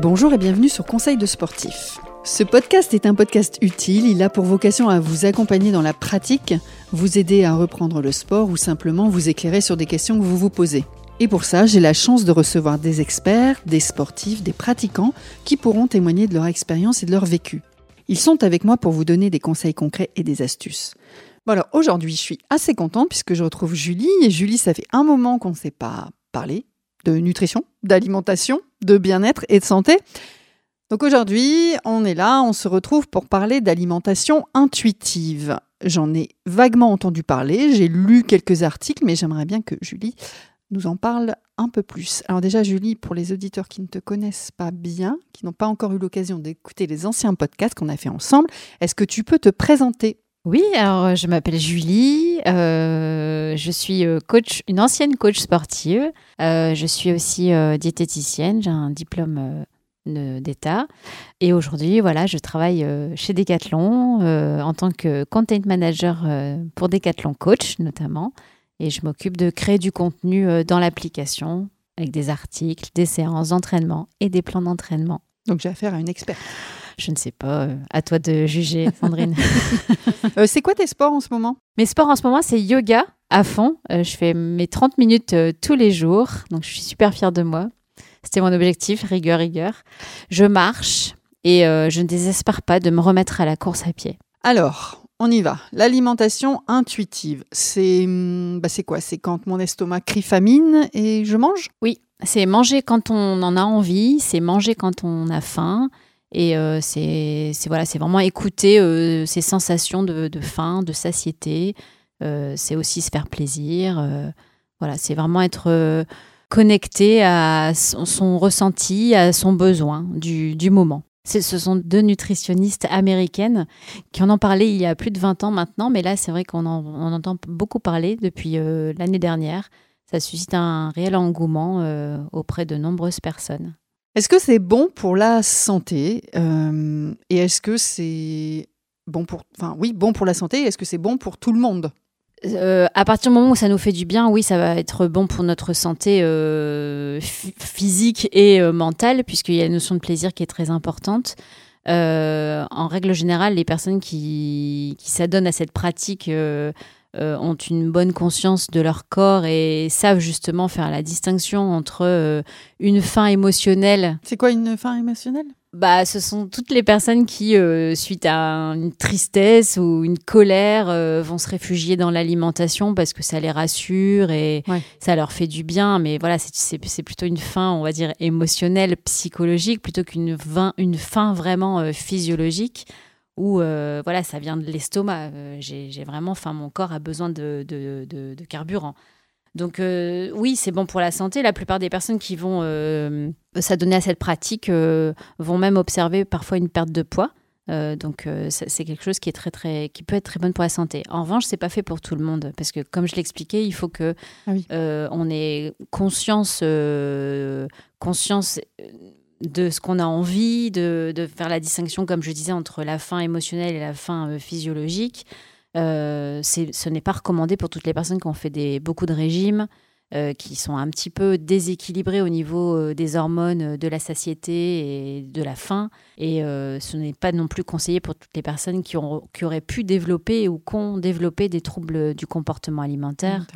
Bonjour et bienvenue sur Conseil de sportif. Ce podcast est un podcast utile, il a pour vocation à vous accompagner dans la pratique, vous aider à reprendre le sport ou simplement vous éclairer sur des questions que vous vous posez. Et pour ça, j'ai la chance de recevoir des experts, des sportifs, des pratiquants qui pourront témoigner de leur expérience et de leur vécu. Ils sont avec moi pour vous donner des conseils concrets et des astuces. Bon alors aujourd'hui, je suis assez contente puisque je retrouve Julie et Julie, ça fait un moment qu'on ne s'est pas parlé de nutrition, d'alimentation, de bien-être et de santé. Donc aujourd'hui, on est là, on se retrouve pour parler d'alimentation intuitive. J'en ai vaguement entendu parler, j'ai lu quelques articles, mais j'aimerais bien que Julie nous en parle un peu plus. Alors déjà, Julie, pour les auditeurs qui ne te connaissent pas bien, qui n'ont pas encore eu l'occasion d'écouter les anciens podcasts qu'on a fait ensemble, est-ce que tu peux te présenter oui, alors je m'appelle Julie, euh, je suis euh, coach, une ancienne coach sportive. Euh, je suis aussi diététicienne, j'ai un diplôme d'État. Et aujourd'hui, voilà, je travaille chez Decathlon en tant que content manager pour Decathlon Coach notamment. Et je m'occupe de créer du contenu dans l'application avec des articles, des séances d'entraînement et des plans d'entraînement. Donc j'ai affaire à une experte. Je ne sais pas, euh, à toi de juger, Sandrine. Euh, c'est quoi tes sports en ce moment? Mes sports en ce moment, c'est yoga à fond. Euh, je fais mes 30 minutes tous les jours, donc je suis super fière de moi. C'était mon objectif, rigueur, rigueur. Je marche et je ne désespère pas de me remettre à la course à pied. Alors, on y va. L'alimentation intuitive, c'est hum, bah quoi? C'est quand mon estomac crie famine et je mange? Oui, c'est manger quand on en a envie, c'est manger quand on a faim, et euh, c'est voilà, c'est vraiment écouter euh, ces sensations de, faim, de satiété. Euh, c'est aussi se faire plaisir. voilà, c'est vraiment être connecté à son, ressenti, à son besoin du, moment. Ce sont deux nutritionnistes américaines qui en ont parlé il y a plus de 20 ans maintenant, mais là, c'est vrai qu'on en, entend beaucoup parler depuis l'année dernière. Ça suscite un réel engouement auprès de nombreuses personnes. Est-ce que c'est bon pour la santé euh, Et est-ce que c'est bon pour, enfin oui, bon pour la santé Est-ce que c'est bon pour tout le monde? Euh, à partir du moment où ça nous fait du bien, oui, ça va être bon pour notre santé euh, physique et mentale, puisqu'il y a une notion de plaisir qui est très importante. en règle générale, les personnes qui, qui s'adonnent à cette pratique ont une bonne conscience de leur corps et savent justement faire la distinction entre euh, une faim émotionnelle. C'est quoi une faim émotionnelle? Bah, ce sont toutes les personnes qui, euh, suite à une tristesse ou une colère, vont se réfugier dans l'alimentation parce que ça les rassure et ça leur fait du bien. Mais voilà, c'est plutôt une faim, on va dire, émotionnelle, psychologique, plutôt qu'une une faim vraiment physiologique où euh, voilà, ça vient de l'estomac. Euh, j'ai vraiment, enfin, mon corps a besoin de, de, carburant. Donc euh, oui, c'est bon pour la santé. La plupart des personnes qui vont s'adonner à cette pratique vont même observer parfois une perte de poids. donc c'est quelque chose qui est très très qui peut être très bonne pour la santé. En revanche, c'est pas fait pour tout le monde parce que comme je l'expliquais, il faut que ah on ait conscience conscience de ce qu'on a envie, de, faire la distinction, comme je disais, entre la faim émotionnelle et la faim euh, physiologique. Euh, ce n'est pas recommandé pour toutes les personnes qui ont fait des, beaucoup de régimes, euh, qui sont un petit peu déséquilibrés au niveau des hormones, de la satiété et de la faim. Et ce n'est pas non plus conseillé pour toutes les personnes qui, ont, qui auraient pu développer ou qui ont développé des troubles du comportement alimentaire,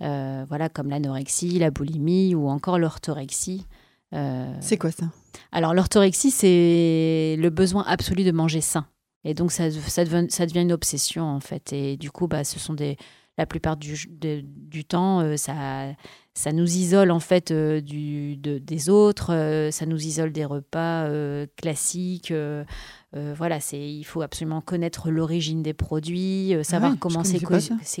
voilà, comme l'anorexie, la boulimie ou encore l'orthorexie. Euh, c'est quoi ça? Alors l'orthorexie, c'est le besoin absolu de manger sain. Et donc ça, ça, devient, ça devient une obsession en fait. Et du coup, bah, ce sont des, la plupart du, du temps, euh, ça, ça nous isole en fait euh, du, des autres, ça nous isole des repas classiques. voilà, c'est il faut absolument connaître l'origine des produits, savoir comment c'est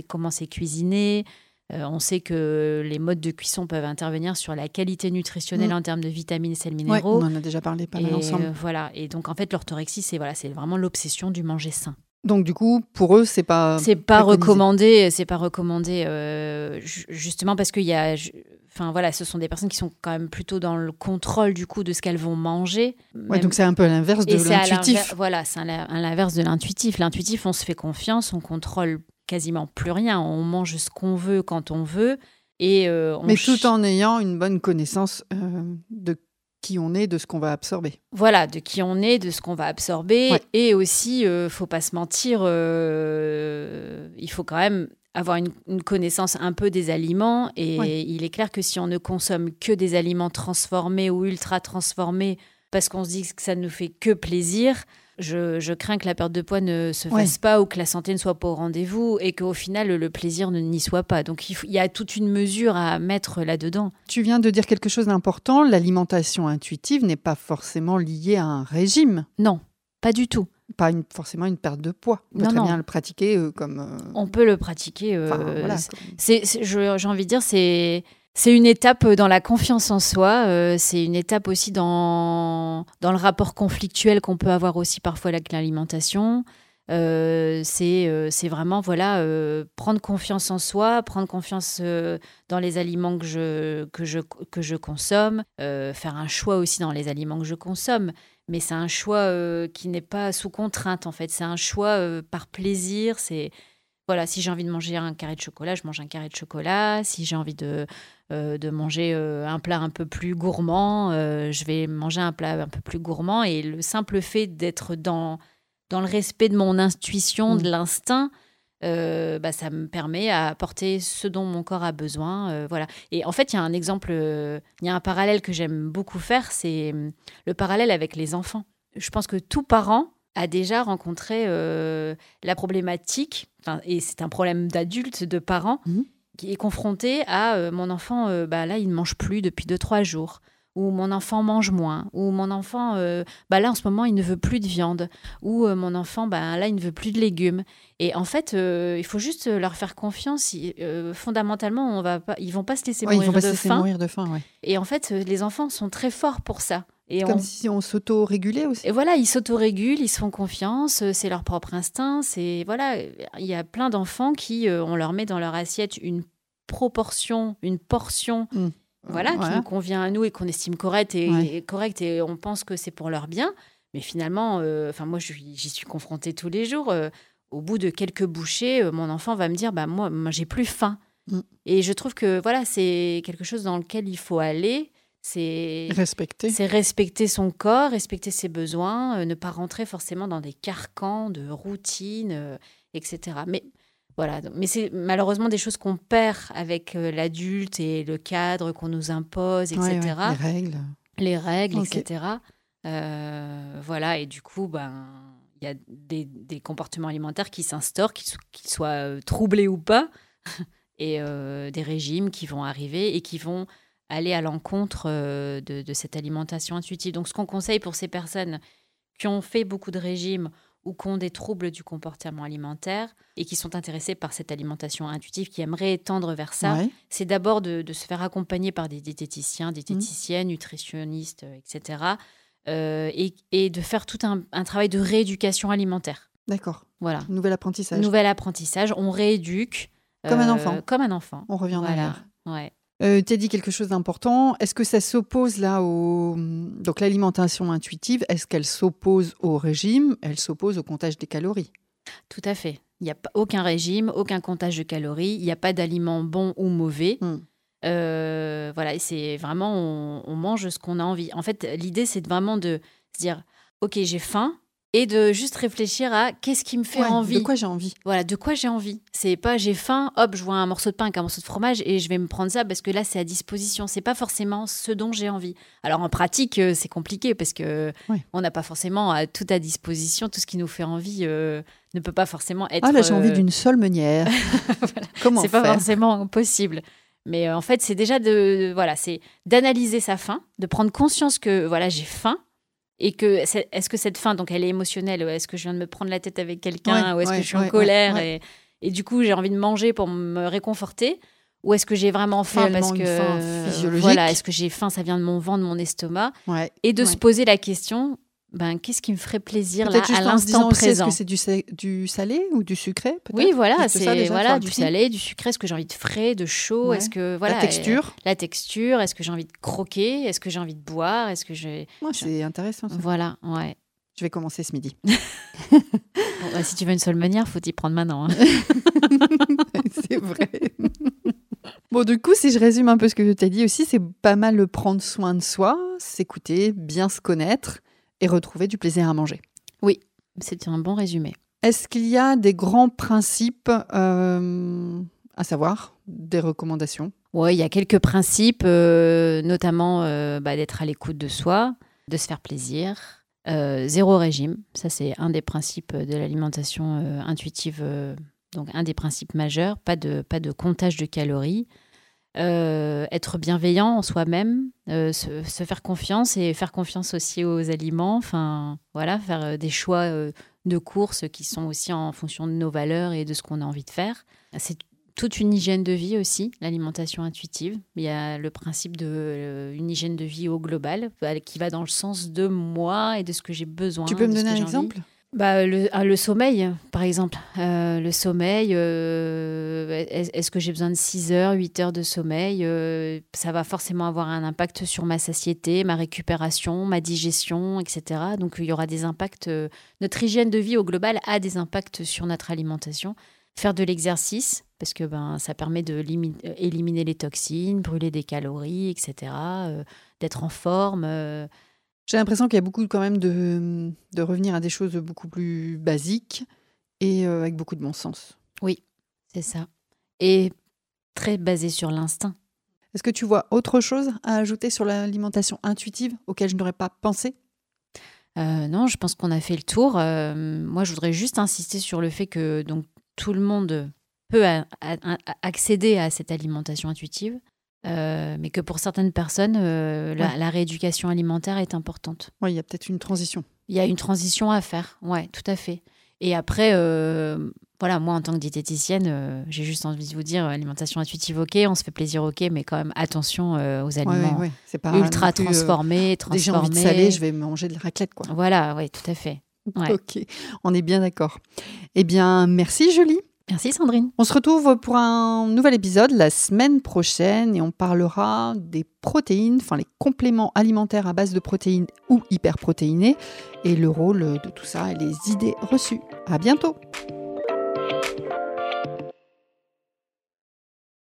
comment c'est cuisiné. Euh, on sait que les modes de cuisson peuvent intervenir sur la qualité nutritionnelle mm. en termes de vitamines et sels minéraux. on en a déjà parlé pas mal ensemble. Euh, voilà. Et donc en fait, l'orthorexie, c'est voilà, c'est vraiment l'obsession du manger sain. Donc du coup, pour eux, c'est pas c'est pas recommandé, c'est pas recommandé euh, justement parce qu'il y a enfin voilà, ce sont des personnes qui sont quand même plutôt dans le contrôle du coup de ce qu'elles vont manger. Ouais, donc c'est un peu l'inverse de l'intuitif. Voilà, c'est l'inverse de l'intuitif. L'intuitif, on se fait confiance, on contrôle quasiment plus rien. On mange ce qu'on veut quand on veut. Et euh, Mais tout en ayant une bonne connaissance euh, de qui on est, de ce qu'on va absorber. Voilà, de qui on est, de ce qu'on va absorber. Et aussi, euh, faut pas se mentir, euh, il faut quand même avoir une, connaissance un peu des aliments. Et il est clair que si on ne consomme que des aliments transformés ou ultra transformés, parce qu'on se dit que ça ne nous fait que plaisir, je, crains que la perte de poids ne se fasse pas ou que la santé ne soit pas au rendez-vous et qu'au final le plaisir ne n'y soit pas. Donc il, y a toute une mesure à mettre là-dedans. Tu viens de dire quelque chose d'important, l'alimentation intuitive n'est pas forcément liée à un régime. Non, pas du tout. Pas forcément une perte de poids. On peut très bien le pratiquer euh, comme... Euh, On peut le pratiquer. Euh, j'ai envie de dire, c'est c'est une étape dans la confiance en soi, euh, c'est une étape aussi dans, dans le rapport conflictuel qu'on peut avoir aussi parfois avec l'alimentation. Euh, euh, c'est vraiment voilà prendre confiance en soi, prendre confiance dans les aliments que je, que je, que je consomme, faire un choix aussi dans les aliments que je consomme. Mais c'est un choix qui n'est pas sous contrainte en fait, c'est un choix par plaisir, c'est voilà, si j'ai envie de manger un carré de chocolat, je mange un carré de chocolat. Si j'ai envie de, euh, de manger euh, un plat un peu plus gourmand, euh, je vais manger un plat un peu plus gourmand. Et le simple fait d'être dans, dans le respect de mon intuition, de mm. l'instinct, bah, ça me permet à apporter ce dont mon corps a besoin. voilà. Et en fait, il y a un exemple, il y a un parallèle que j'aime beaucoup faire, c'est le parallèle avec les enfants. Je pense que tout parent a déjà rencontré euh, la problématique, et c'est un problème d'adulte, de parents, mhm. qui est confronté à euh, mon enfant, euh, bah, là, il ne mange plus depuis 2-3 jours ou mon enfant mange moins, ou mon enfant, bah là en ce moment il ne veut plus de viande, ou mon enfant, bah là il ne veut plus de légumes. Et en fait, il faut juste leur faire confiance. fondamentalement, on va pas, ils vont pas se laisser, mourir, de faim. mourir de faim. Et en fait, les enfants sont très forts pour ça. Et Comme si on s'auto-régulait aussi. Et voilà, ils s'auto-régulent, ils se font confiance, euh, c'est leur propre instinct. C'est voilà, il y a plein d'enfants qui, euh, on leur met dans leur assiette une proportion, une portion, mmh. voilà, qui nous convient à nous et qu'on estime correcte et, correcte et on pense que c'est pour leur bien. Mais finalement, euh, enfin moi j'y suis confrontée tous les jours. au bout de quelques bouchées, mon enfant va me dire, bah moi, moi j'ai plus faim. Mmh. Et je trouve que voilà, c'est quelque chose dans lequel il faut aller c'est respecter. C'est respecter son corps, respecter ses besoins, euh, ne pas rentrer forcément dans des carcans de routine, euh, etc. Mais voilà, mais c'est malheureusement des choses qu'on perd avec euh, l'adulte et le cadre qu'on nous impose, etc. les règles. Les règles, etc. voilà, et du coup, ben il y a des, des, comportements alimentaires qui s'instaurent, qu'ils soient troublés ou pas, et des régimes qui vont arriver et qui vont aller à l'encontre euh, de, cette alimentation intuitive. Donc ce qu'on conseille pour ces personnes qui ont fait beaucoup de régimes ou qui ont des troubles du comportement alimentaire et qui sont intéressés par cette alimentation intuitive, qui aimeraient tendre vers ça, c'est d'abord de, se faire accompagner par des diététiciens, diététiciennes, mmh. nutritionnistes, etc. Euh, et, de faire tout un, travail de rééducation alimentaire. D'accord. Voilà. Nouvel apprentissage. Nouvel apprentissage. On rééduque. Comme un enfant. Euh, comme un enfant. On revient en arrière. Ouais. Euh, tu as dit quelque chose d'important. Est-ce que ça s'oppose là au. Donc l'alimentation intuitive, est-ce qu'elle s'oppose au régime? Elle s'oppose au comptage des calories Tout à fait. Il n'y a pas aucun régime, aucun comptage de calories, il n'y a pas d'aliments bons ou mauvais. Hmm. Euh, voilà, c'est vraiment, on, on, mange ce qu'on a envie. En fait, l'idée, c'est vraiment de se dire, OK, j'ai faim, et de juste réfléchir à qu'est-ce qui me fait envie. De quoi j'ai envie. Voilà, de quoi j'ai envie. C'est pas j'ai faim, hop, je vois un morceau de pain avec un morceau de fromage et je vais me prendre ça parce que là c'est à disposition. C'est pas forcément ce dont j'ai envie. Alors en pratique, euh, c'est compliqué parce que on n'a pas forcément tout à disposition. Tout ce qui nous fait envie euh, ne peut pas forcément être. Ah là, j'ai envie euh, d'une seule meunière. voilà. Comment C'est pas forcément possible. Mais en fait, c'est déjà de voilà, c'est d'analyser sa faim, de prendre conscience que voilà, j'ai faim et que est-ce que cette faim donc elle est émotionnelle est-ce que je viens de me prendre la tête avec quelqu'un ou est-ce que je suis en colère et, et, du coup j'ai envie de manger pour me réconforter ou est-ce que j'ai vraiment faim parce que voilà est-ce que j'ai faim ça vient de mon ventre de mon estomac? Et de se poser la question ben, qu'est-ce qui me ferait plaisir là, à l'instant présent Est-ce que c'est du, du, salé ou du sucré Oui, voilà, c'est voilà, du salé, du sucré. Est-ce que j'ai envie de frais, de chaud? Est-ce que voilà la texture? La texture? Est-ce que j'ai envie de croquer? Est-ce que j'ai envie de boire? Est-ce que j'ai C'est intéressant. Ça. Voilà, ouais. Je vais commencer ce midi. Bah, si tu veux une seule manière, faut y prendre maintenant. Hein. c'est vrai. Bon, du coup, si je résume un peu ce que tu as dit aussi, c'est pas mal de prendre soin de soi, s'écouter, bien se connaître et retrouver du plaisir à manger. Oui, c'est un bon résumé. Est-ce qu'il y a des grands principes euh, à savoir, des recommandations? Oui, il y a quelques principes, euh, notamment euh, bah, d'être à l'écoute de soi, de se faire plaisir, zéro régime. Ça, c'est un des principes de l'alimentation intuitive donc un des principes majeurs, pas de, pas de comptage de calories. Euh, être bienveillant en soi-même, euh, se, faire confiance et faire confiance aussi aux aliments. Enfin, voilà, faire euh, des choix de courses qui sont aussi en fonction de nos valeurs et de ce qu'on a envie de faire. C'est toute une hygiène de vie aussi, l'alimentation intuitive. Il y a le principe de une hygiène de vie au global qui va dans le sens de moi et de ce que j'ai besoin. Tu peux me donner un exemple? Bah, le, ah, le, sommeil, par exemple. Euh, le sommeil, euh, est-ce que j'ai besoin de 6 heures, 8 heures de sommeil euh, Ça va forcément avoir un impact sur ma satiété, ma récupération, ma digestion, etc. Donc il y aura des impacts. notre hygiène de vie au global a des impacts sur notre alimentation. Faire de l'exercice, parce que ben, ça permet d'éliminer les toxines, brûler des calories, etc. D'être en forme. J'ai l'impression qu'il y a beaucoup quand même de, de, revenir à des choses beaucoup plus basiques et euh, avec beaucoup de bon sens. Oui, c'est ça. Et très basé sur l'instinct. Est-ce que tu vois autre chose à ajouter sur l'alimentation intuitive auquel je n'aurais pas pensé? Euh, Non, je pense qu'on a fait le tour. Euh, moi, je voudrais juste insister sur le fait que donc, tout le monde peut accéder à cette alimentation intuitive. Euh, mais que pour certaines personnes, euh, la, rééducation alimentaire est importante. Oui, il y a peut-être une transition. Il y a une transition à faire, oui, tout à fait. Et après, euh, voilà, moi en tant que diététicienne, j'ai juste envie de vous dire, alimentation intuitive, ok, on se fait plaisir, ok, mais quand même attention aux aliments ultra transformés, transformés. Déjà envie de salé, je vais manger de la raclette, quoi. Voilà, oui, tout à fait. Ok, on est bien d'accord. Eh bien, merci Julie. Merci Sandrine. On se retrouve pour un nouvel épisode la semaine prochaine et on parlera des protéines, enfin les compléments alimentaires à base de protéines ou hyperprotéinés et le rôle de tout ça et les idées reçues. À bientôt.